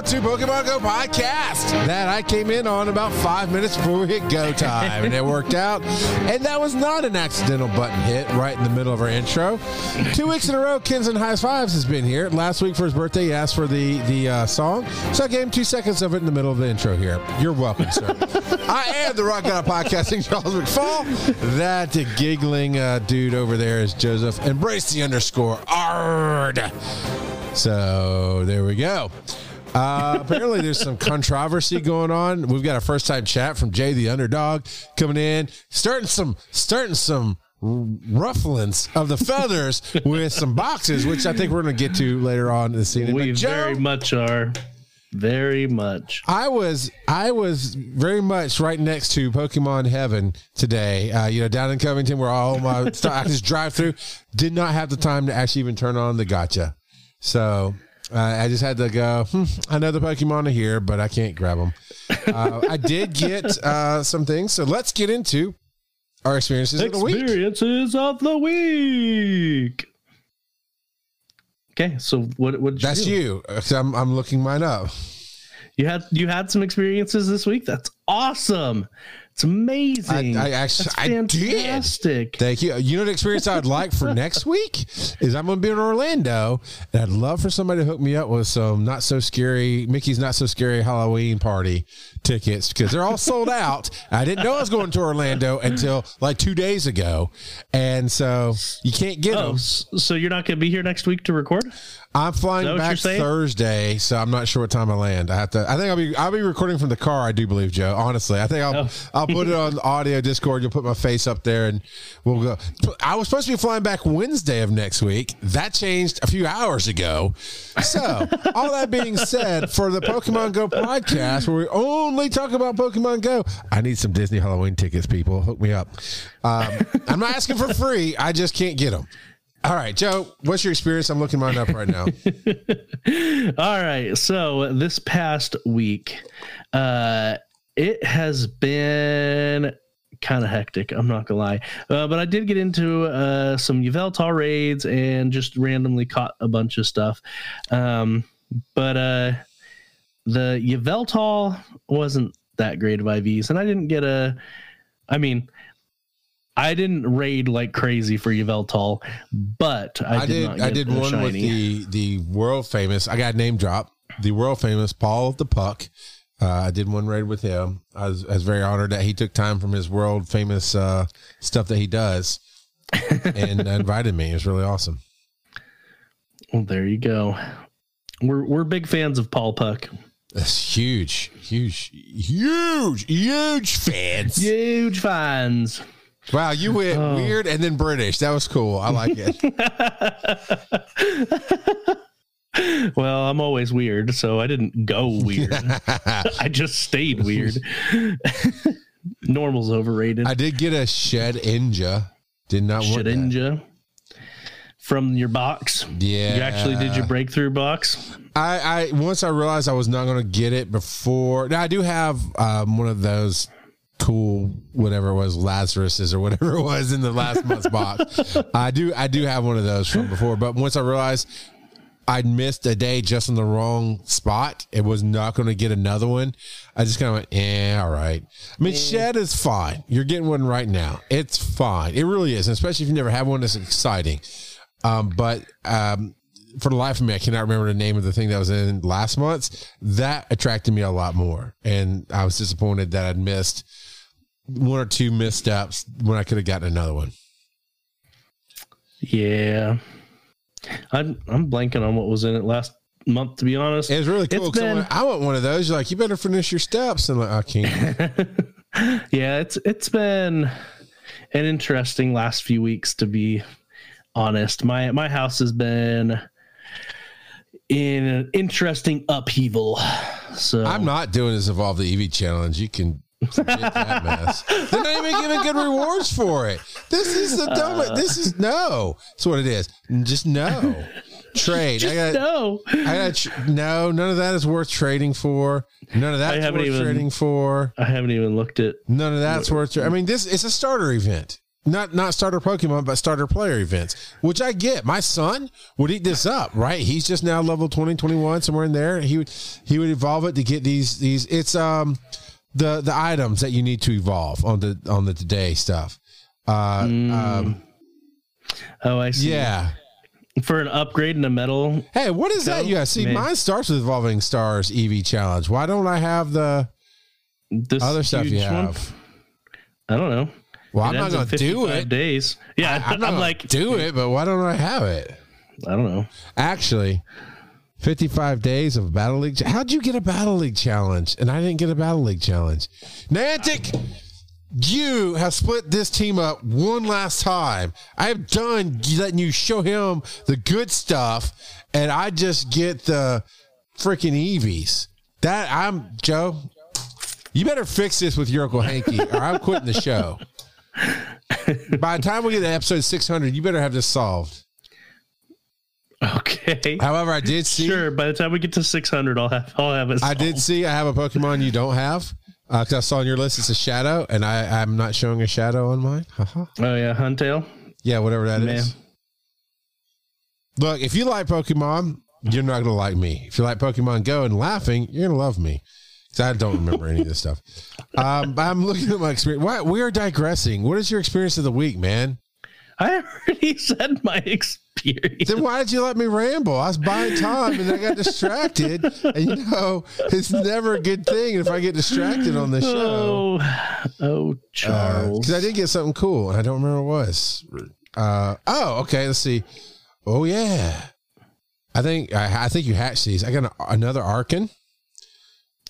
welcome to Pokemon Go podcast. That I came in on about five minutes before we hit go time, and it worked out. And that was not an accidental button hit right in the middle of our intro. Two weeks in a row, Kenzen High Fives has been here. Last week for his birthday, he asked for the the uh, song, so I gave him two seconds of it in the middle of the intro here. You're welcome, sir. I am the Rock of Podcasting, Charles McFall. That giggling uh, dude over there is Joseph. Embrace the underscore Ard. So there we go. Uh, apparently, there's some controversy going on. We've got a first time chat from Jay the Underdog coming in, starting some starting some rufflings of the feathers with some boxes, which I think we're going to get to later on in the scene. We very much are. Very much. I was I was very much right next to Pokemon Heaven today. Uh, you know, down in Covington, where all my stuff I just drive through. Did not have the time to actually even turn on the gotcha. So uh, I just had to go. Hmm, I know the Pokemon are here, but I can't grab them. Uh, I did get uh, some things, so let's get into our experiences, experiences of the week. Experiences of the week. Okay, so what? What? That's you. you. I'm I'm looking mine up. You had you had some experiences this week. That's awesome. It's amazing. I, I actually, I did. Thank you. You know the experience I'd like for next week is I'm going to be in Orlando, and I'd love for somebody to hook me up with some not so scary Mickey's not so scary Halloween party tickets because they're all sold out. I didn't know I was going to Orlando until like two days ago, and so you can't get oh, them. So you're not going to be here next week to record? I'm flying back Thursday, so I'm not sure what time I land. I have to. I think I'll be. I'll be recording from the car. I do believe, Joe. Honestly, I think I'll. Oh. I'll put it on audio Discord. You'll put my face up there, and we'll go. I was supposed to be flying back Wednesday of next week. That changed a few hours ago. So, all that being said, for the Pokemon Go podcast, where we only talk about Pokemon Go, I need some Disney Halloween tickets. People, hook me up. Um, I'm not asking for free. I just can't get them. All right, Joe, what's your experience? I'm looking mine up right now. All right. So this past week, uh, it has been kind of hectic. I'm not gonna lie, uh, but I did get into uh, some Yveltal raids and just randomly caught a bunch of stuff. Um, but uh, the Yveltal wasn't that great of IVs, and I didn't get a. I mean, I didn't raid like crazy for Yveltal, but I, I did. did I did one shiny. with the the world famous. I got name drop the world famous Paul the Puck. Uh, I did one raid with him. I was, I was, very honored that he took time from his world famous uh, stuff that he does and invited me. It was really awesome. Well, there you go. We're we're big fans of Paul Puck. That's huge, huge, huge, huge fans. Huge fans. Wow, you went oh. weird and then British. That was cool. I like it. well, I'm always weird, so I didn't go weird. I just stayed weird. Normal's overrated. I did get a shed Shedinja. Did not want Shedinja from your box. Yeah, you actually did your breakthrough box. I, I once I realized I was not going to get it before. Now I do have um, one of those cool whatever it was Lazarus's or whatever it was in the last month's box. I do I do have one of those from before, but once I realized I'd missed a day just in the wrong spot, it was not going to get another one. I just kind of went, eh, all right. I mean, Shed is fine. You're getting one right now. It's fine. It really is, especially if you never had one. It's exciting. Um, but um, for the life of me, I cannot remember the name of the thing that was in last month's. That attracted me a lot more, and I was disappointed that I'd missed one or two missteps when I could have gotten another one. Yeah, I'm I'm blanking on what was in it last month. To be honest, it was really cool. Been, I, went, I want one of those. You're like, you better finish your steps, and like, I can't. yeah, it's it's been an interesting last few weeks to be honest. My my house has been in an interesting upheaval. So I'm not doing this evolve the Eevee challenge. You can that mess. They're not even giving good rewards for it. This is the dumbest. Uh, this is no. That's what it is. Just no. Trade. Just I got no. I got tr- no. None of that is worth trading for. None of that's worth even, trading for. I haven't even looked at. None of that's worth. Tra- I mean, this it's a starter event. not not starter Pokemon, but starter player events, which I get. My son would eat this up, right? He's just now level 20, 21, somewhere in there. He would he would evolve it to get these these. It's um the the items that you need to evolve on the on the today stuff. Uh, Mm. um, Oh, I see. yeah. For an upgrade in a metal. Hey, what is that? Got see, mine starts with evolving stars Eevee challenge. Why don't I have the This other stuff you huge one? have? I don't know. Well, It I'm not going to do it. Days. Yeah, I'm not I'm like, do it, but why don't I have it? I don't know. Actually, 55 days of Battle League. How'd you get a Battle League challenge? And I didn't get a Battle League challenge. Niantic, you have split this team up one last time. I have done letting you show him the good stuff, and I just get the freaking Eevees. That I'm Joe. You better fix this with your Uncle Hanky, or I'm quitting the show. By the time we get to episode 600, you better have this solved. Okay. However, I did see. Sure. By the time we get to 600, I'll have I'll have it. I did see I have a Pokemon you don't have. Because I saw on your list it's a shadow, and I, I'm not showing a shadow on mine. Oh yeah, Huntail. yeah, whatever that is. Man. Look, if you like Pokemon, you're not going to like me. If you like Pokemon Go and laughing, you're going to love me. Because I don't remember any of this stuff. Um, I'm looking at my experience. Why, we are digressing. What is your experience of the week, man? I already said my experience. Then why did you let me ramble? I was buying time and I got distracted. And you know, it's never a good thing if I get distracted on the show. Oh, oh, Charles. because Uh, I did get something cool, and I don't remember what it was. Uh, oh, okay. Let's see. Oh yeah, I think I, I think you hatched these. I got an, another Archen.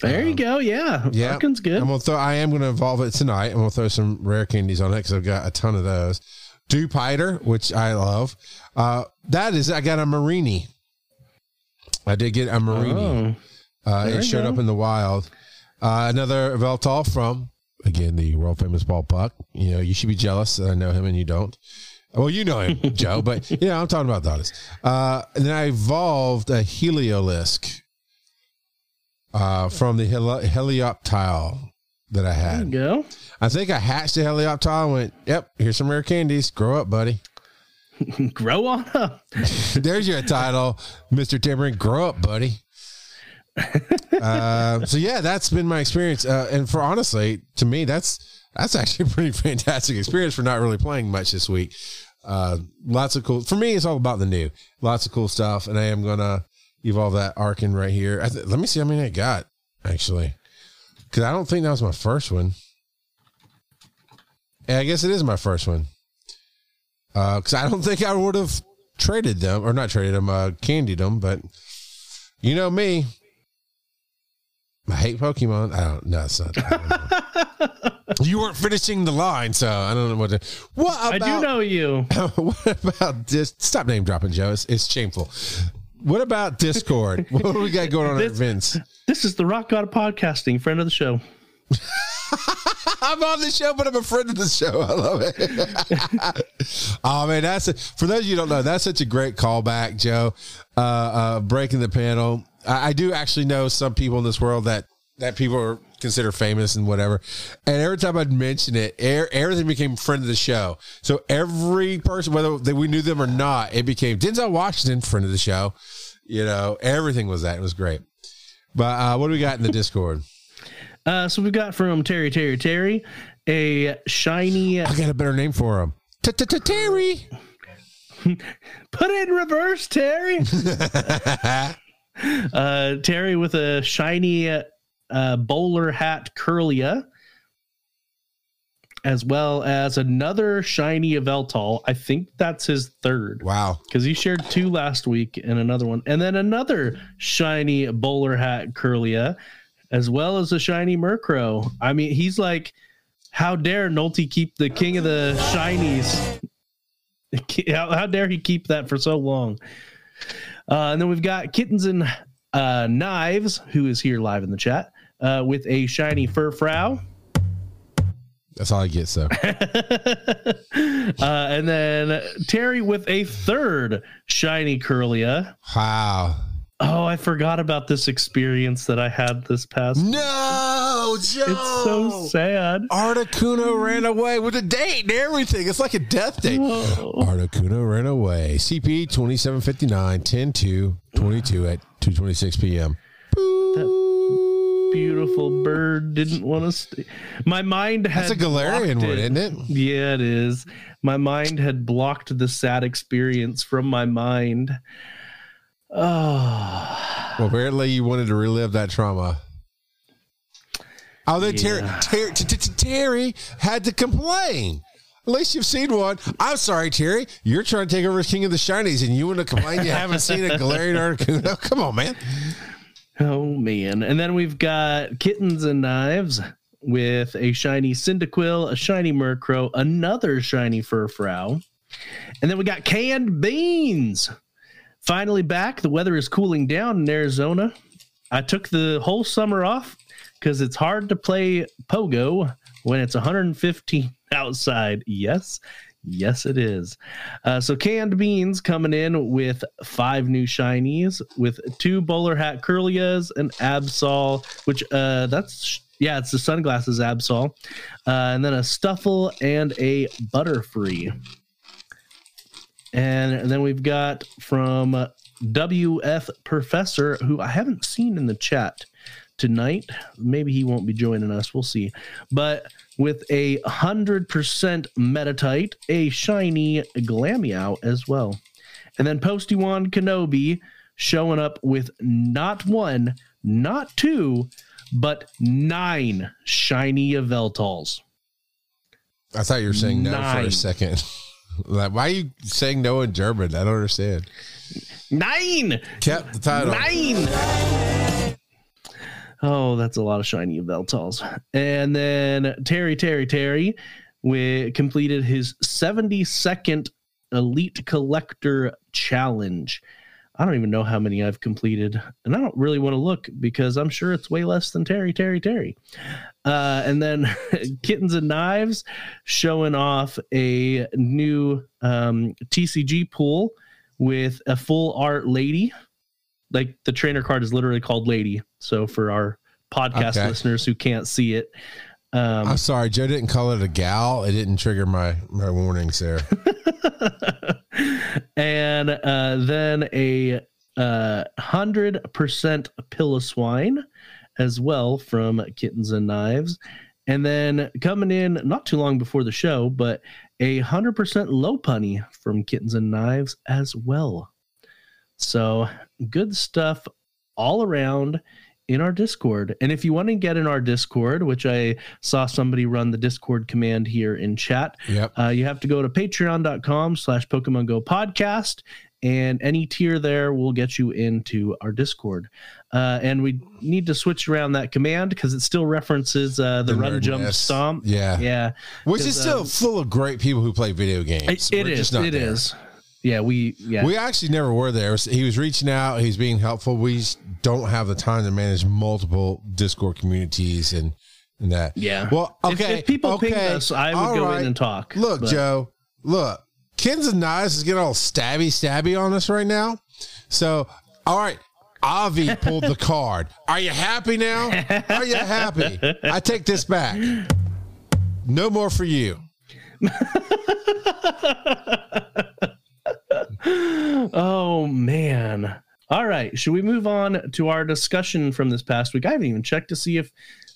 there you go. Yeah, um, Yeah, Archen's good. I'm gonna throw. I am gonna evolve it tonight. I'm gonna throw some rare candies on it because I've got a ton of those. Dewpider, which I love. Uh, that is, I got a Mareanie. I did get a Mareanie. Oh, Uh, it showed go. up in the wild. Uh, another Yveltal from again the world famous Paul Puck. You know, you should be jealous that I know him and you don't. Well, you know him, Joe, but yeah, I'm talking about Dotus. Uh, and then I evolved a Heliolisk uh, from the heli- Helioptile that I there you had. go. I think I hatched a Helioptile and went, "Yep, here's some rare candies. Grow up, buddy." Grow on up. There's your title, Mr. Timberman. Grow up, buddy. uh, so yeah, that's been my experience. Uh, and for honestly, to me, that's that's actually a pretty fantastic experience for not really playing much this week. Uh, lots of cool. For me, it's all about the new. Lots of cool stuff, and I am gonna evolve that Archen right here. I th- let me see how many I got actually, because I don't think that was my first one. Yeah, I guess it is my first one. Because I don't think I would have traded them or not traded them, uh, candied them. But you know me, I hate Pokemon. I don't. No, it's not. Know. you weren't finishing the line, so I don't know what. To, what about? I do know you. what about this? Stop name dropping, Joe. It's, it's shameful. What about Discord? what do we got going on at This- Vince? This is the Rock God of Podcasting, friend of the show. I'm on the show, but I'm a friend of the show. I love it. oh man, that's a, for those of you don't know, that's such a great callback, Joe. Uh, uh, breaking the panel. I, I do actually know some people in this world that that people are consider famous and whatever. And every time I'd mention it, er, everything became friend of the show. So every person, whether we knew them or not, it became Denzel Washington, friend of the show. You know, everything was that. It was great. But uh, what do we got in the Discord? Uh, so we've got from Terry, Terry, Terry, a shiny. I got a better name for him. Terry. Put it in reverse, Terry. uh, Terry with a shiny uh, bowler hat Kirlia, as well as another shiny Yveltal. I think that's his third Wow. because he shared two last week and another one, and then another shiny bowler hat Kirlia, as well as a shiny Murkrow. I mean, he's like, how dare Nolte keep the king of the shinies? How, how dare he keep that for so long? Uh, and then we've got Kittens and uh, Knives, who is here live in the chat, uh, with a shiny Furfrou. That's all I get, so. uh, and then Terry with a third shiny Kirlia. Wow. Oh, I forgot about this experience that I had this past. No Joe. It's so sad. Articuno ran away with a date and everything. It's like a death date. Oh. Articuno ran away. CP 2759 10 2 22 at 226 p.m. That beautiful bird didn't want to stay. My mind had That's a Galarian one, isn't it? Yeah, it is. My mind had blocked the sad experience from my mind. Oh, Well, apparently you wanted to relive that trauma. Oh, then Terry, Yeah. Had to complain. At least you've seen one. I'm sorry, Terry. You're trying to take over as King of the Shinies, and you want to complain you haven't seen a Galarian Articuno? Come on, man. oh man. And then we've got kittens and knives with a shiny Cyndaquil, a shiny Murkrow, another shiny Furfrou. And then we got canned beans. Finally back. The weather is cooling down in Arizona. I took the whole summer off because it's hard to play pogo when it's 115 outside. Yes, yes, it is. Uh, so canned beans coming in with five new shinies, with two bowler hat Kirlias, an Absol, which uh, that's yeah, it's the sunglasses Absol, uh, and then a Stufful and a Butterfree. And then we've got from uh, WF Professor, who I haven't seen in the chat tonight. Maybe he won't be joining us. We'll see. But with a hundred percent Meditite, a shiny Glameow as well. And then Posty One Kenobi showing up with not one, not two, but nine shiny Yveltals. I thought you were saying no for a second. like, why are you saying no in German? I don't understand. Nine! Kept the title. Nine! Oh, that's a lot of shiny Yveltals. And then Terry, Terry, Terry, we completed his 72nd Elite Collector Challenge. I don't even know how many I've completed, and I don't really want to look because I'm sure it's way less than Terry, Terry, Terry. Uh, and then Kittens and Knives showing off a new um, TCG pool with a full art lady. Like the trainer card is literally called Lady. So for our podcast Okay. listeners who can't see it, um, I'm sorry, Joe didn't call it a gal. It didn't trigger my my warnings there. and uh, then a uh, hundred percent Piloswine as well from Kittens and Knives, and then coming in not too long before the show, but a hundred percent Lopunny from Kittens and Knives as well. So good stuff all around in our Discord. And if you want to get in our Discord, which I saw somebody run the Discord command here in chat, Yep. uh, you have to go to patreon.com slash Pokemon Go podcast. And any tier there will get you into our Discord. Uh, and we need to switch around that command because it still references uh, the, The run, jump, nerdness. stomp. Yeah. Yeah. Which is still um, full of great people who play video games. It, it not It there. is. Yeah. We, yeah. We actually never were there. He was reaching out. He's being helpful. We don't have the time to manage multiple Discord communities and, and that. yeah. Well, If- okay. If, people okay, ping us, I would go right. in and talk. Look, but- Joe. Look, Kins and Knives is getting all stabby, stabby on us right now. So, all right. Avi pulled the card. Are you happy now? Are you happy? I take this back. No more for you. Oh man. All right. Should we move on to our discussion from this past week? I haven't even checked to see if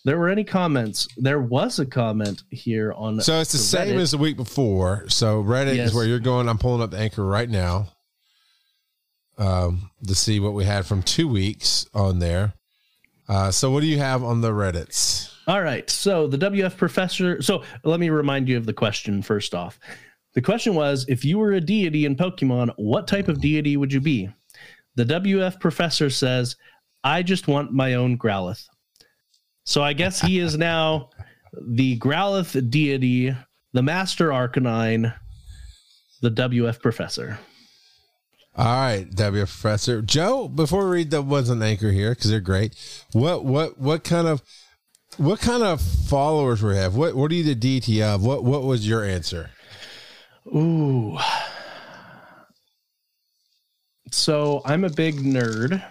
there were any comments. There was a comment here on So it's the same as the week before. So Reddit Yes. is where you're going. I'm pulling up the anchor right now um, to see what we had from two weeks on there. Uh, so what do you have on the Reddits? All right. So the WF professor. So let me remind you of the question first off. The question was if you were a deity in Pokemon, what type of deity would you be? The WF professor says, I just want my own Growlithe. So I guess he is now the Growlithe deity, the master Arcanine, the WF professor. All right, W Professor Joe. Before we read the ones on anchor here because they're great. What what what kind of what kind of followers we have? What what are you the DT of? What what was your answer? Ooh. So I'm a big nerd.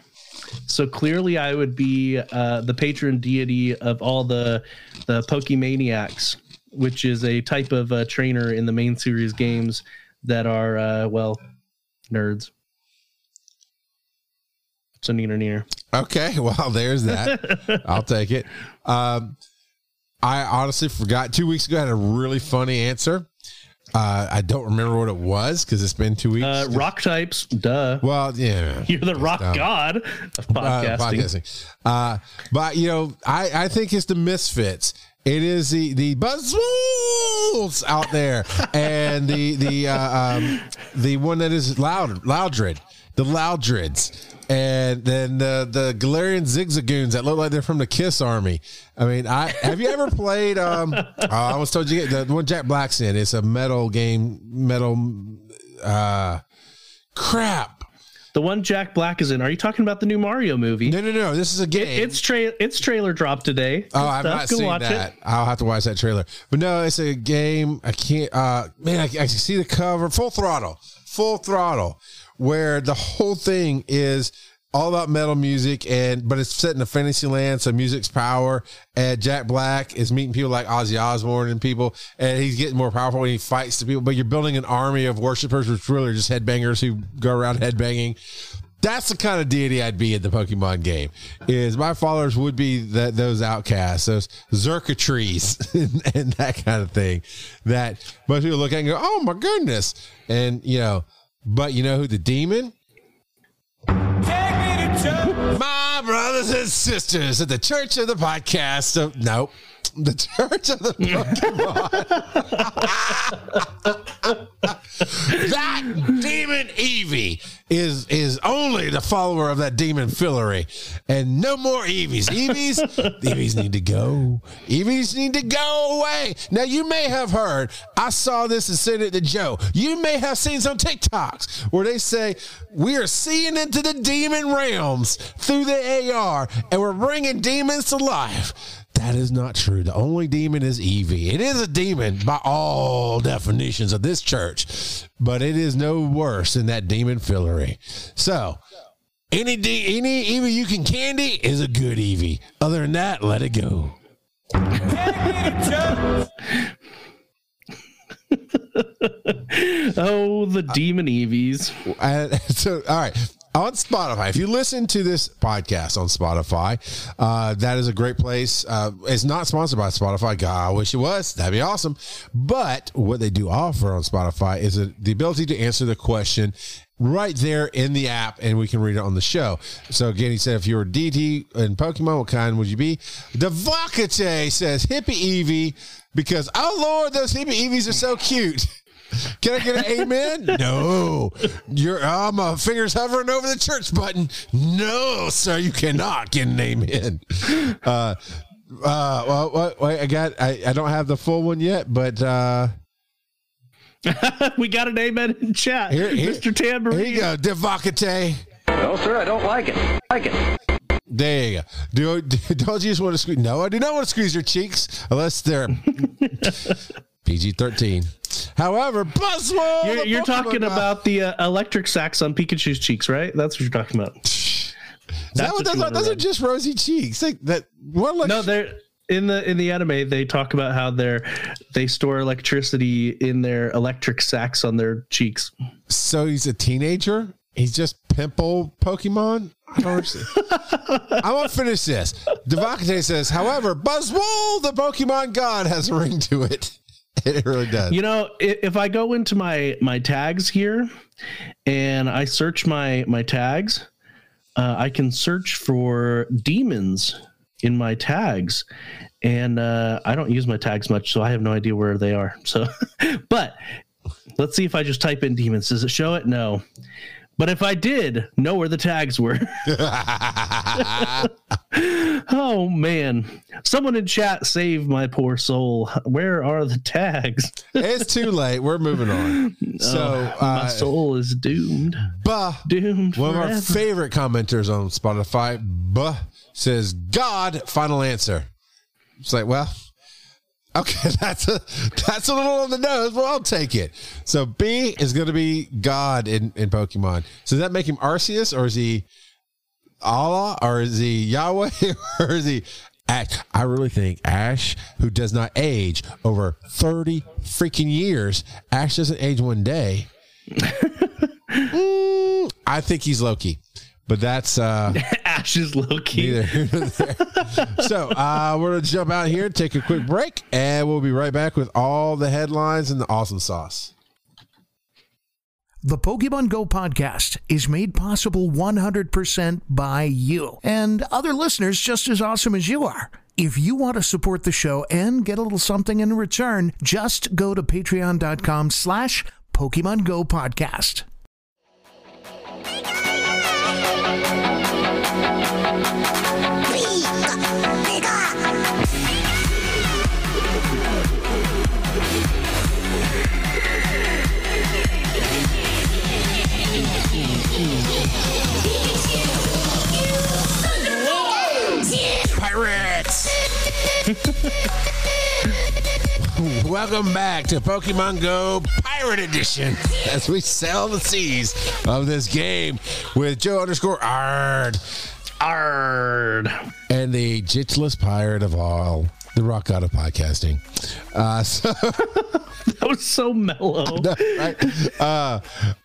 So clearly, I would be uh, the patron deity of all the the Pokemaniacs, which is a type of uh, trainer in the main series games that are uh, well nerds. So neener neener. Okay, well, there's that. I'll take it. Um, I honestly forgot. Two weeks ago, I had a really funny answer. Uh, I don't remember what it was because it's been two weeks. Uh, rock types, duh. well, yeah. You're the rock dumb. god of uh, podcasting. podcasting. Uh, but you know, I, I think it's the misfits. It is the the Buzzwoles out there, and the the uh, um, the one that is loud Loudred, the Loudreds, and then the the Galarian Zigzagoons that look like they're from the Kiss Army. I mean, I have you ever played? Um, uh, I was told you get the one Jack Black's in. It's a metal game, metal. Uh, crap. The one Jack Black is in. Are you talking about the new Mario movie? No, no, no. This is a game. It's tra- its trailer dropped today. Oh, I've not Go seen watch that. It. I'll have to watch that trailer. But no, it's a game. I can't. Uh, man, I, I can see the cover. Full throttle. Full throttle. Where the whole thing is all about metal music, and but it's set in a fantasy land, so music's power. And Jack Black is meeting people like Ozzy Osbourne and people, and he's getting more powerful when he fights the people. But you're building an army of worshipers, which really are just headbangers who go around headbanging that's the kind of deity I'd be in the Pokemon game. Is my followers would be that those outcasts, those Zerkatrees, and, and that kind of thing. That most people look at and go, "Oh my goodness!" And you know, but you know who the demon? My brothers and sisters at the Church of the Podcast. Of, nope. The Church of the Pokemon. that demon Eevee is is only the follower of that demon Fillery, and no more Eevees. Eevees, Eevees need to go. Eevees need to go away. Now you may have heard. I saw this and sent it to Joe. You may have seen some TikToks where they say we are seeing into the demon realms through the AR, and we're bringing demons to life. That is not true. The only demon is Eevee. It is a demon by all definitions of this church, but it is no worse than that demon fillery. So, any de- any Eevee you can candy is a good Eevee. Other than that, let it go. Oh, the demon Eevees. Uh, so, all right. On Spotify, if you listen to this podcast on Spotify, uh, that is a great place. Uh, it's not sponsored by Spotify. God, I wish it was. That'd be awesome. But what they do offer on Spotify is a, the ability to answer the question right there in the app, and we can read it on the show. So again, he said, if you were DT in Pokemon, what kind would you be? Devakate says hippie Eevee because oh Lord, those hippie Eevees are so cute. Can I get an amen? No. Your oh, my fingers hovering over the church button. No, sir, you cannot get an amen. Uh, uh, well, well, wait, I got. I, I don't have the full one yet, but uh, we got an amen in chat. Here- here- Mr. Tambourine. here you go, Devakate. No, sir, I don't like it. Like it. There you go. Do, do don't you just want to squeeze? No, I do not want to squeeze your cheeks unless they're PG thirteen. However, Buzzwole. You're, you're talking guy- about the uh, electric sacs on Pikachu's cheeks, right? That's what you're talking about. Is that That's what what those are? wanna Those are read. just rosy cheeks. Like that. What? Like, No, they're in the in the anime. They talk about how they're they store electricity in their electric sacs on their cheeks. So he's a teenager. He's just pimple Pokemon. I don't understand. I want to finish this. Devakate says, however, Buzzwole, the Pokemon god, has a ring to it. It really does. You know, if I go into my my tags here and I search my my tags, uh, I can search for demons in my tags, and uh, I don't use my tags much, so I have no idea where they are. So, but let's see if I just type in demons. Does it show it? No. But if I did know where the tags were, oh man, someone in chat save my poor soul. Where are the tags? it's too late. We're moving on. So, my uh, soul is doomed. Buh, Doomed one of our favorite commenters on Spotify, Buh, says, God, final answer. It's like, well, okay, that's a that's a little on the nose, but I'll take it. So B is going to be God in, in Pokemon. So does that make him Arceus or is he Allah or is he Yahweh or is he Ash? I really think Ash, who does not age over 30 freaking years, Ash doesn't age one day. Mm, I think he's Loki. But that's uh Ash is Loki. neither here nor there. So uh we're gonna jump out here, take a quick break, and we'll be right back with all the headlines and the awesome sauce. The Pokemon Go podcast is made possible 100% by you and other listeners just as awesome as you are. If you want to support the show and get a little something in return, just go to patreon.com slash Pokemon Go podcast. Welcome back to Pokemon Go Pirate Edition as we sail the seas of this game with Joe underscore Ard Ard. and the jitless pirate of all, the rock god of podcasting. Uh, so, That was so mellow. right? Uh,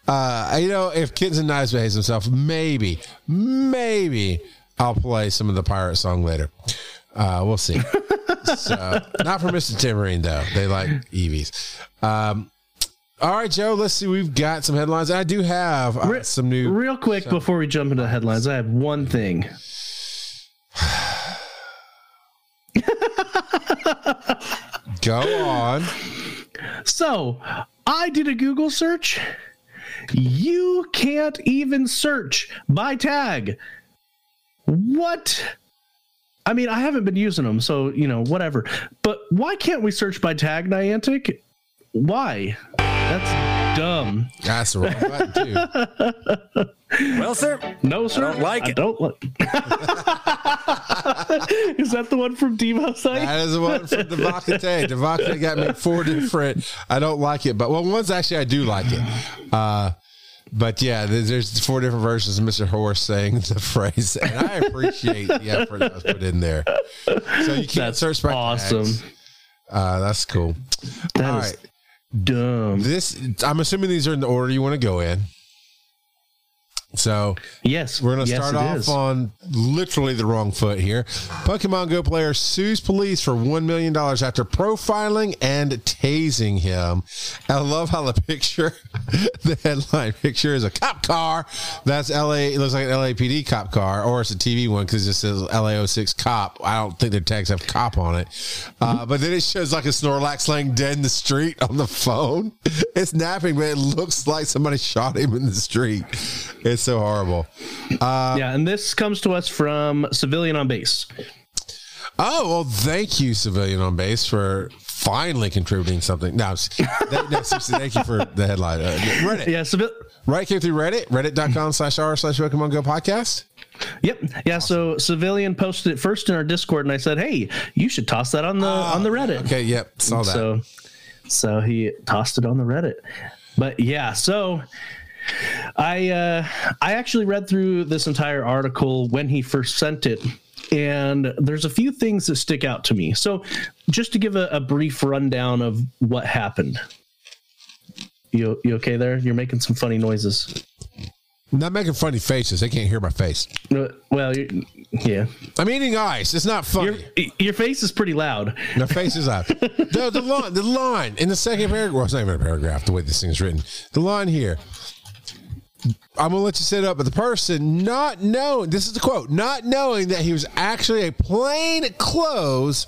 uh, you know, if Kittens and Knives behaves himself, maybe, maybe I'll play some of the pirate song later. Uh, we'll see. so, not for Mr. Timberine though. They like Eevees. Um, all right, Joe. Let's see. We've got some headlines. I do have uh, Re- some new. Real quick before we jump into the headlines, I have one thing. Go on. So I did a Google search. You can't even search by tag. What? I mean, I haven't been using them, so you know, whatever. But why can't we search by tag, Niantic? Why? That's dumb. That's the wrong button too. Well, sir, No, sir. I don't like I it. don't like. Is that the one from Devo site? That is the one from Devakate. Devakate got me four different. I don't like it, but well, one's actually I do like it. Uh, but yeah, there's, there's four different versions of Mr. Horse saying the phrase, and I appreciate the effort that was put in there. So you can't That's search by awesome. tags. Uh, that's cool. That All is right, dumb. this I'm assuming these are in the order you want to go in. So Yes, we're going to yes, start off is. on literally the wrong foot here. Pokemon Go player sues police for $1 million after profiling and tasing him. I love how the picture, the headline picture is a cop car. That's LA, it looks like an LAPD cop car, or it's a TV one because it says LA06 cop. I don't think their tags have cop on it. Uh, but then it shows like a Snorlax laying dead in the street on the phone. It's napping, but it looks like somebody shot him in the street. It's so horrible. Uh, yeah, and this comes to us from Civilian on Base. Oh well, thank you, civilian on base, for finally contributing something. No, that- no seriously, thank you for the headline. Uh, Reddit, Yeah, civil. right? Came through Reddit, reddit.com slash r slash Pokemon Go podcast. Yep. Yeah. So Civilian posted it first in our Discord, and I said, "Hey, you should toss that on the on the Reddit." Okay, yep, saw that. So, so he tossed it on the Reddit. But yeah, so I uh, I actually read through this entire article when he first sent it, and there's a few things that stick out to me. So, just to give a, a brief rundown of what happened. You you okay there? You're making some funny noises. Not making funny faces. They can't hear my face. Uh, Well, yeah, I'm eating ice. It's not funny. your face is pretty loud. My face is loud. the, the line, the line in the second paragraph. Well, it's not even a paragraph. The way this thing is written, the line here. I'm gonna let you sit up, but the person not knowing this is the quote, not knowing that he was actually a plain clothes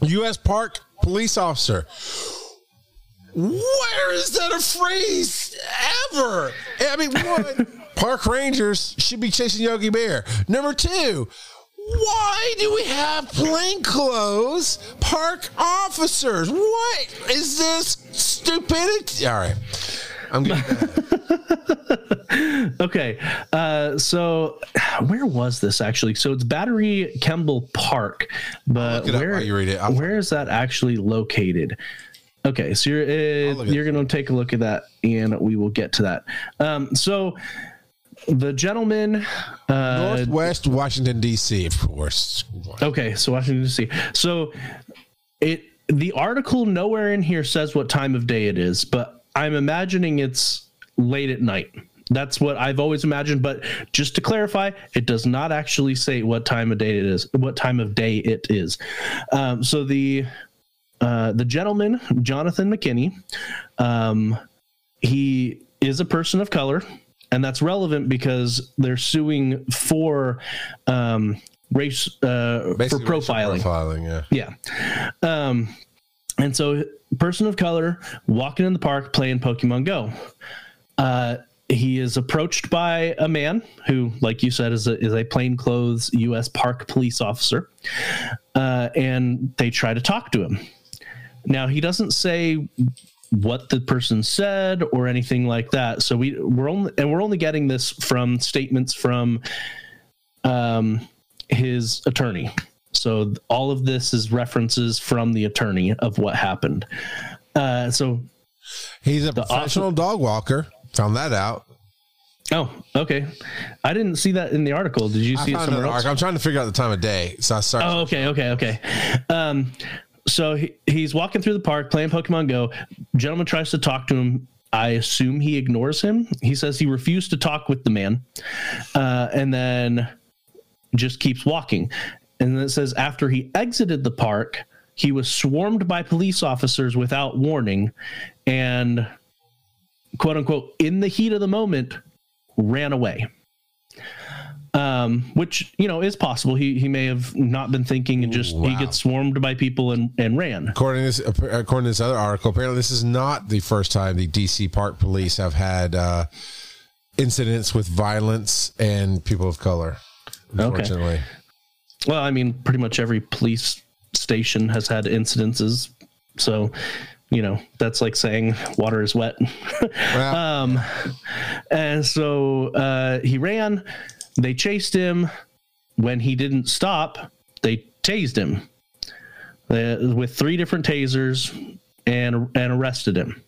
U.S. Park police officer. Where is that a phrase ever? I mean, one, park rangers should be chasing Yogi Bear. Number two, why do we have plainclothes park officers? What is this stupidity? All right. I'm. Okay, uh, so where was this actually? So it's Battery Kemble Park, but look it up where you read it. Where is that actually located? Okay, so you're uh, you're going to take a look at that, and we will get to that. Um, so the gentleman. Uh, Northwest Washington D.C. Of course. Okay, so Washington D.C. So it the article nowhere in here says what time of day it is, but I'm imagining it's late at night. That's what I've always imagined. But just to clarify, it does not actually say what time of day it is. What time of day it is. Um, so the uh, the gentleman, Jonathan McKinney, um, he is a person of color, and that's relevant because they're suing for um, race uh, for profiling. Profiling, yeah. Yeah. And so, person of color walking in the park playing Pokemon Go. Uh, he is approached by a man who, like you said, is a, is a plainclothes U.S. Park police officer, uh, and they try to talk to him. Now he doesn't say what the person said or anything like that. So we we're only and we're only getting this from statements from um, his attorney. So all of this is references from the attorney of what happened. Uh, so He's a professional dog walker. Found that out. oh okay, I didn't see that in the article. Did you see it somewhere else? I'm trying to figure out the time of day. So I started. Oh, okay, okay, okay. Um, so he, he's walking through the park playing Pokemon Go. Gentleman tries to talk to him. I assume he ignores him. He says he refused to talk with the man, uh, and then just keeps walking. And then it says after he exited the park, he was swarmed by police officers without warning, and quote unquote in the heat of the moment ran away um, which you know is possible. He he may have not been thinking and just he gets swarmed by people and and ran. According to this, according to this other article, apparently this is not the first time the DC Park Police have had uh, incidents with violence and people of color. Unfortunately, Well, I mean, pretty much every police station has had incidences, so you know that's like saying water is wet. Well, um, and so uh, he ran. They chased him. When he didn't stop, they tased him uh, with three different tasers and and arrested him.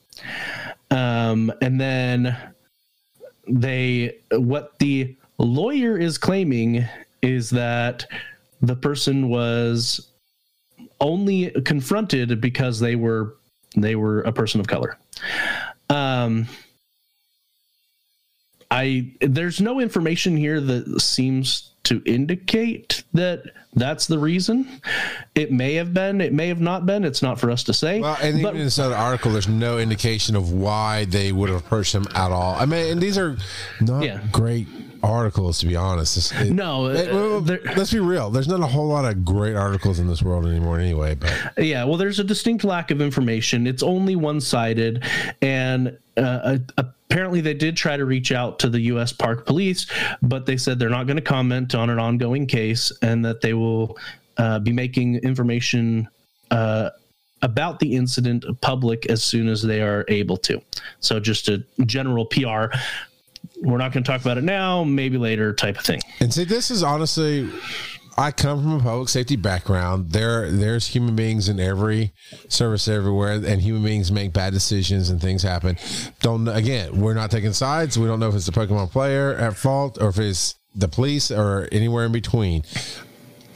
Um, and then they what the lawyer is claiming is that the person was only confronted because they were they were a person of color. Um, I there's no information here that seems to indicate that that's the reason. It may have been, it may have not been. It's not for us to say. well, and but even in this other article, there's no indication of why they would have approached him at all. I mean, and these are not Yeah. great articles, to be honest. It- no, it- well, uh, there- let's be real. There's not a whole lot of great articles in this world anymore, anyway. But Yeah, well, there's a distinct lack of information. It's only one sided. And uh, apparently, they did try to reach out to the U.S. Park Police, but they said they're not going to comment on an ongoing case and that they will uh, be making information. Uh, about the incident public as soon as they are able to. So, just a general PR. We're not going to talk about it now, maybe later type of thing. And see, this is honestly, I come from a public safety background. There, there's human beings in every service everywhere, and human beings make bad decisions and things happen. Don't again, we're not taking sides. We don't know if it's the Pokemon player at fault or if it's the police or anywhere in between.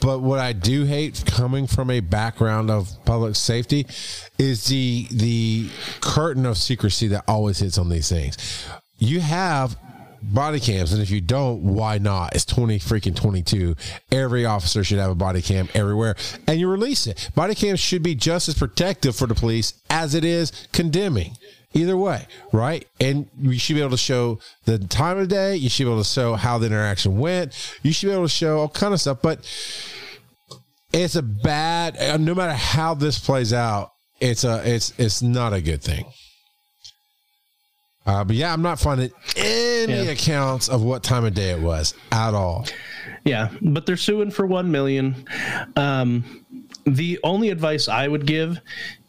But what I do hate coming from a background of public safety is the the curtain of secrecy that always hits on these things. You have body cams, and if you don't, why not? It's twenty freaking twenty two. Every officer should have a body cam everywhere, and you release it. Body cams should be just as protective for the police as it is condemning. Either way, right? And you should be able to show the time of day. You should be able to show how the interaction went. You should be able to show all kind of stuff. But it's a bad. No matter how this plays out, it's a it's it's not a good thing. Uh, but yeah, I'm not finding any Yeah. accounts of what time of day it was at all. Yeah, but they're suing for one million. Um, the only advice I would give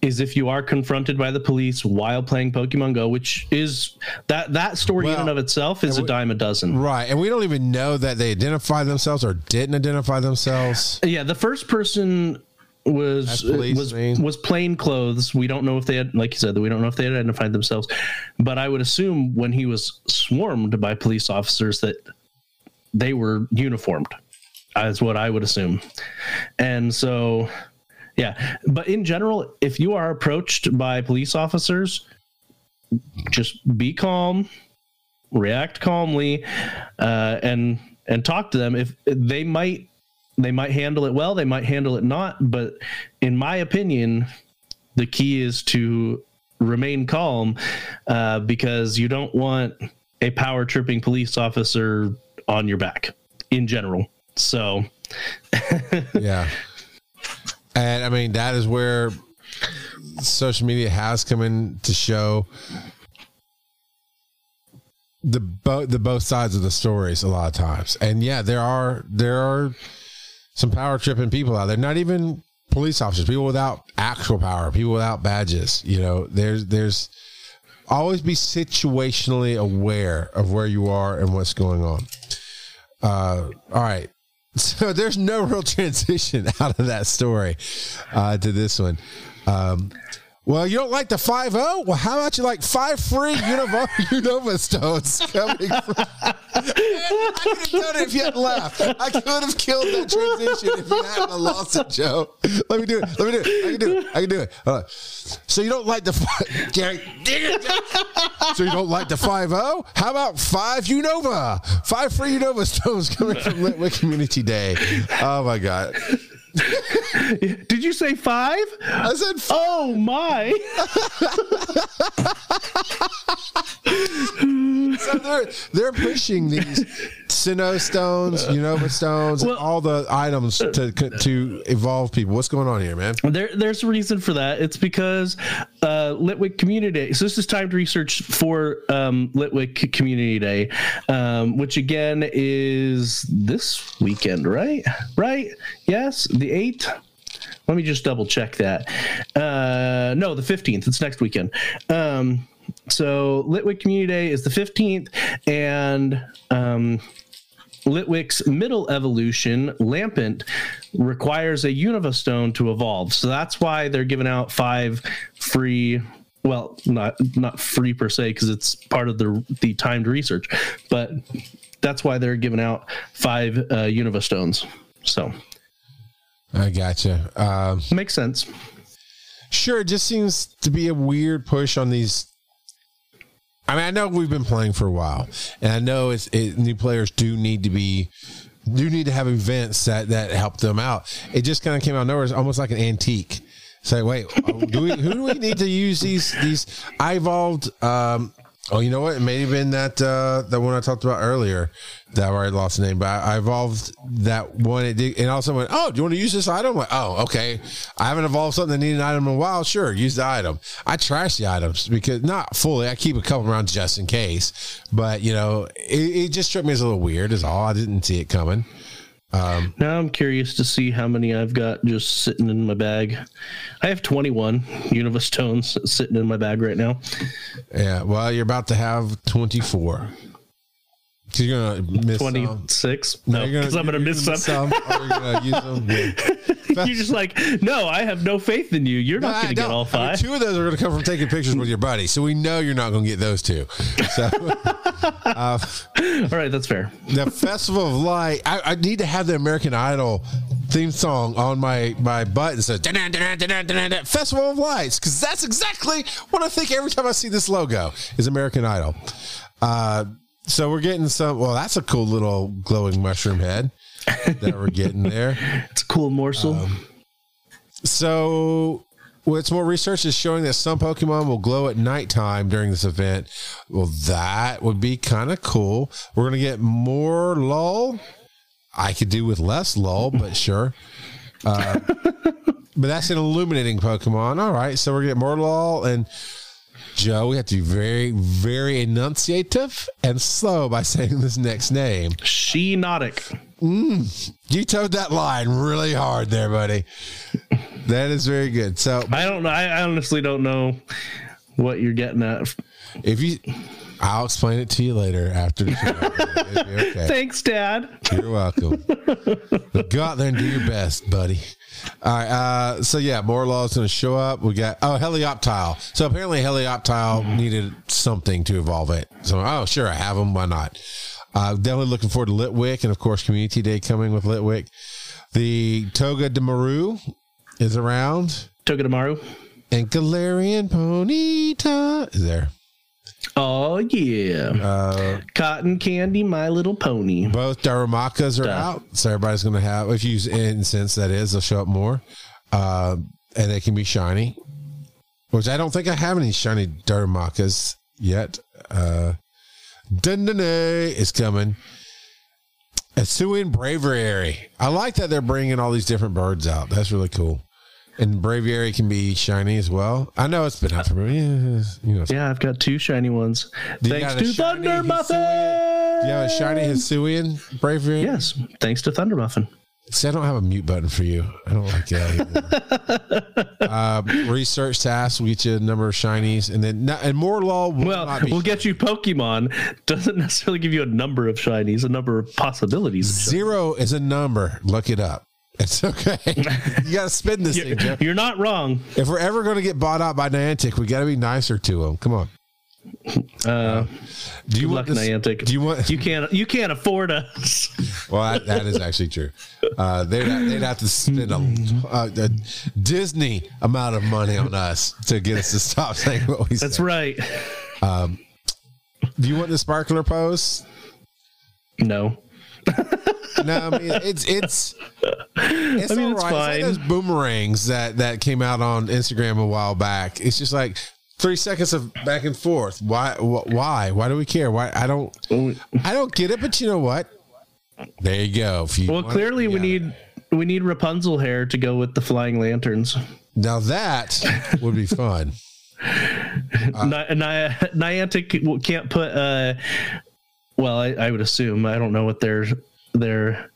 is if you are confronted by the police while playing Pokemon Go, which is that that story in and of itself is a dime a dozen. Right, and we don't even know that they identify themselves or didn't identify themselves. Yeah, the first person was was mean. was plain clothes. We don't know if they had, like you said, we don't know if they had identified themselves. But I would assume when he was swarmed by police officers that they were uniformed. Is what I would assume. And so, yeah. But in general, if you are approached by police officers, just be calm, react calmly, uh, and and talk to them. If they might they might handle it well, they might handle it not. But in my opinion, the key is to remain calm uh, because you don't want a power tripping police officer on your back in general. So, yeah. And I mean, that is where social media has come in to show the both the both sides of the stories a lot of times. And yeah, there are there are some power tripping people out there. Not even police officers, people without actual power, people without badges. You know, there's there's always be situationally aware of where you are and what's going on. Uh, all right. So there's no real transition out of that story uh, to this one. Um, well, you don't like the 5 0? Well, how about you like five free Unova, Unova stones coming from. I could have done it if you hadn't laughed. I could have killed that transition if you hadn't lost it, Joe. Let me do it. Let me do it. I can do it. I can do it. On. So you don't like the. fi- Gary. So you don't like the 5 0? How about five Unova? Five free Unova stones coming from Litwick Community Day. Oh, my God. did you say five? I said. Oh my! So they're they're pushing these Sinnoh stones, Unova stones, and Well- all the items to to evolve people. What's going on here, man? There, there's a reason for that. It's because uh, Litwick Community Day. So this is timed research for um, Litwick Community Day, um, which again is this weekend, right? Right? Yes, the eighth. Let me just double check that. Uh, no, the fifteenth. It's next weekend. Um, so Litwick Community Day is the fifteenth, and um, Litwick's middle evolution, Lampent, requires a Unova stone to evolve. So that's why they're giving out five free. Well, not not free per se because it's part of the the timed research, but that's why they're giving out five uh, Unova stones. So I gotcha. Um, makes sense. sure, it just seems to be a weird push on these. I mean, I know we've been playing for a while, and I know it's it, new players do need to be do need to have events that that help them out. It just kind of came out of nowhere. It's almost like an antique. Say, wait, oh, do we? Who do we need to use these? These I evolved. Um, oh, you know what? It may have been that uh, that one I talked about earlier. That I lost the name, but I, I evolved that one. It did, and also went, oh, do you want to use this item? Like, oh, okay. I haven't evolved something that needed an item in a while. Sure, use the item. I trash the items because not fully. I keep a couple around just in case. But you know, it, it just struck me as a little weird. Is all. I didn't see it coming. Um, now I'm curious to see how many I've got just sitting in my bag. I have 21 Unova stones sitting in my bag right now. Yeah. Well, you're about to have 24. You're gonna miss some. 26? No, You're because I'm going to miss gonna some. or you're gonna use them. Yeah. You're just like, no, I have no faith in you. You're not going to get all I mean, five. two of those are going to come from taking pictures with your buddy, so we know you're not going to get those two. So all right, that's fair. the Festival of Light, I, I need to have the American Idol theme song on my my butt and says Festival of Lights because that's exactly what I think every time I see this logo is American Idol. Uh, so we're getting some. Well, that's a cool little glowing mushroom head that we're getting there. It's a cool morsel. Um, So, what's more research is showing that some Pokemon will glow at nighttime during this event. Well, that would be kind of cool. We're gonna get Morelull. I could do with less lull, but sure. Uh, but that's an illuminating Pokemon. All right, so we're getting Morelull and. Joe, we have to be very, very enunciative and slow by saying this next name. she Nautic. You towed that line really hard there, buddy. That is very good. So I don't know. I honestly don't know what you're getting at. if you I'll explain it to you later after the show. Okay. Thanks, Dad. You're welcome. go out there and do your best, buddy. All right. Uh, so yeah, Morelulls going to show up. We got oh Helioptile. So apparently Helioptile needed something to evolve it. So oh sure, I have them. Why not? Uh, definitely looking forward to Litwick and of course Community Day coming with Litwick. The Togedemaru is around, Togedemaru. and Galarian Ponyta is there. Oh yeah. Uh, Cotton candy, My Little Pony. Both Darumakas are Duh. out, so everybody's going to have. If you use incense, that is, they'll show up more, uh, and they can be shiny. Which I don't think I have any shiny Darumakas yet. Uh, Dundee is coming. Hisuian Braviary. I like that they're bringing all these different birds out. That's really cool. And Braviary can be shiny as well. I know it's been out for me. Yeah, you know, Yeah, I've got two shiny ones. Do Thanks to Thunder? Muffin. Do you have a shiny Hisuian Braviary? Yes, thanks to Thunder Muffin. See, I don't have a mute button for you. I don't like that. uh, research tasks will get you a number of shinies, and then and Morelull will Well, not be we'll get you Pokemon. Doesn't necessarily give you a number of shinies, a number of possibilities. zero is a number. Look it up. It's okay. you got to spin this thing, Jeff. You're not wrong. If we're ever going to get bought out by Niantic, we got to be nicer to them. Come on. Uh, Do you want this- Niantic. Do you want? You can't. You can't afford us. Well, that, that is actually true. Uh, they'd, they'd have to spend a, a, a Disney amount of money on us to get us to stop saying what we say. That's right. Do you want the sparkler pose? No. No, I mean it's it's it's I mean, all it's right. like those boomerangs that that came out on Instagram a while back. It's just like three seconds of back and forth. Why? Why? Why do we care? Why? I don't. I don't get it. But you know what? There you go. You Well, clearly we need we need Rapunzel hair to go with the flying lanterns. now that would be fun. Uh, Ni- Ni- Niantic can't put. uh Well, I, I would assume. I don't know what their their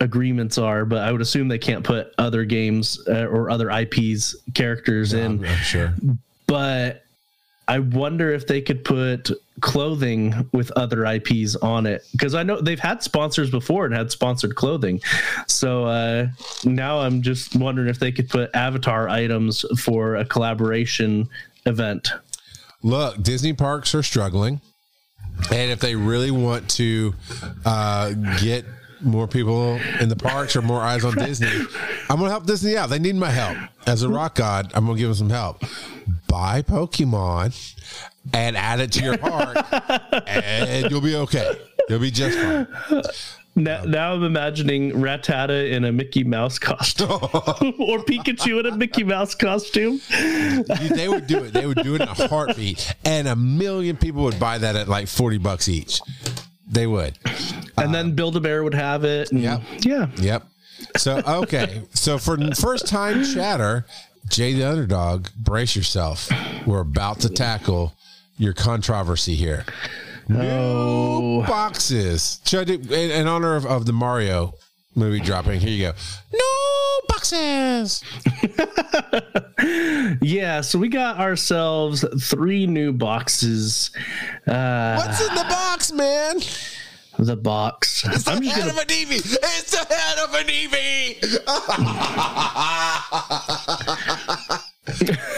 agreements are, but I would assume they can't put other games uh, or other IPs characters in. I'm, I'm sure. But I wonder if they could put clothing with other IPs on it because I know they've had sponsors before and had sponsored clothing. So uh, now I'm just wondering if they could put avatar items for a collaboration event. Look, Disney parks are struggling, and if they really want to uh, get more people in the parks or more eyes on Disney, I'm to help Disney out. They need my help as a rock god. I'm to give them some help. Buy Pokemon and add it to your park, and you'll be okay. You'll be just fine. Now, now I'm imagining Rattata in a Mickey Mouse costume or Pikachu in a Mickey Mouse costume. They would do it. They would do it in a heartbeat, and a million people would buy that at like forty bucks each. They would. And then Build a Bear would have it. and- Yep. Yeah. Yep. So okay. So for first time chatter, Jay the underdog, brace yourself. We're about to tackle your controversy here. Oh. Boxes. Should I do in, in honor of, of the Mario movie dropping? Here you go. No boxes. Yeah, so we got ourselves three new boxes. Uh, What's in the box, man? the box. It's I'm the head gonna. of an Eevee. It's the head of an Eevee.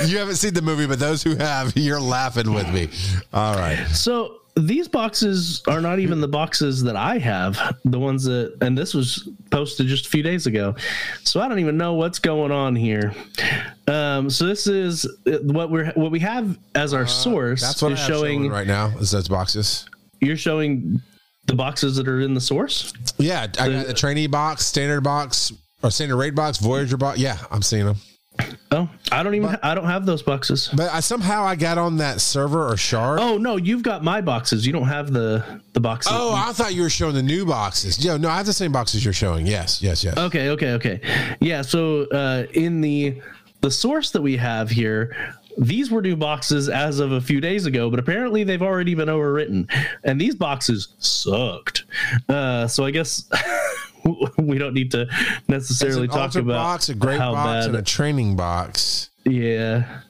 you haven't seen the movie, but those who have, you're laughing with me. All right. So these boxes are not even the boxes that I have. The ones that, and this was posted just a few days ago. So I don't even know what's going on here. Um, so this is uh, what we're what we have as our source Uh, That's what I is have showing showing. right now. Is those boxes? You're showing the boxes that are in the source. Yeah, I got the trainee box, standard box, or standard raid box, Voyager box. Yeah, I'm seeing them. Oh, I don't even. I don't have those boxes. But I somehow I got on that server or shard. Oh no, you've got my boxes. You don't have the the boxes. Oh, I thought you were showing the new boxes. Yo, no, I have the same boxes you're showing. Yes, yes, yes. Okay, okay, okay. Yeah, so uh, in the the source that we have here, these were new boxes as of a few days ago, but apparently they've already been overwritten, and these boxes sucked. Uh, so I guess we don't need to necessarily talk about box, a great how box, bad. and a training box. yeah.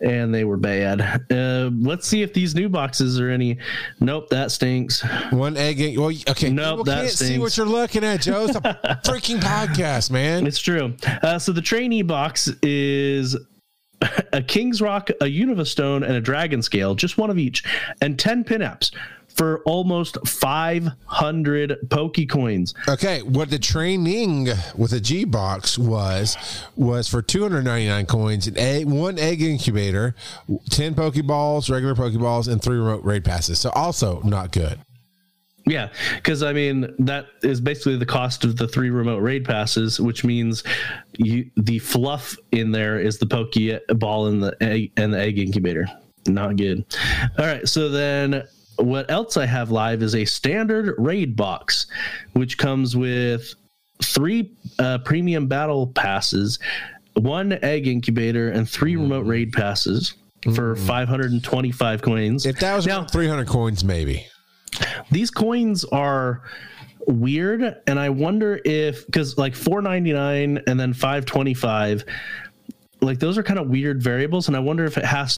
and they were bad. Uh, let's see if these new boxes are any. Nope, that stinks. One egg. Well, okay. Nope, People that can't see what you're looking at, Joe. It's a freaking podcast, man. It's true. Uh, so the trainee box is a King's Rock, a Unova stone, and a Dragon Scale, just one of each, and 10 Pinaps for almost 500 Poke coins. Okay, what the training with a G box was was for 299 coins, an egg, one egg incubator, 10 Pokeballs, regular Pokeballs, and three remote raid passes. So also not good. Yeah, because I mean that is basically the cost of the three remote raid passes, which means you the fluff in there is the Poke ball and the egg and the egg incubator. Not good. All right, so then what else I have live is a standard raid box, which comes with three uh, premium battle passes, one egg incubator, and three remote raid passes for 525 coins. If that was Now- around 300 coins, maybe. these coins are weird and i wonder if because like 499 and then 525 like those are kind of weird variables and i wonder if it has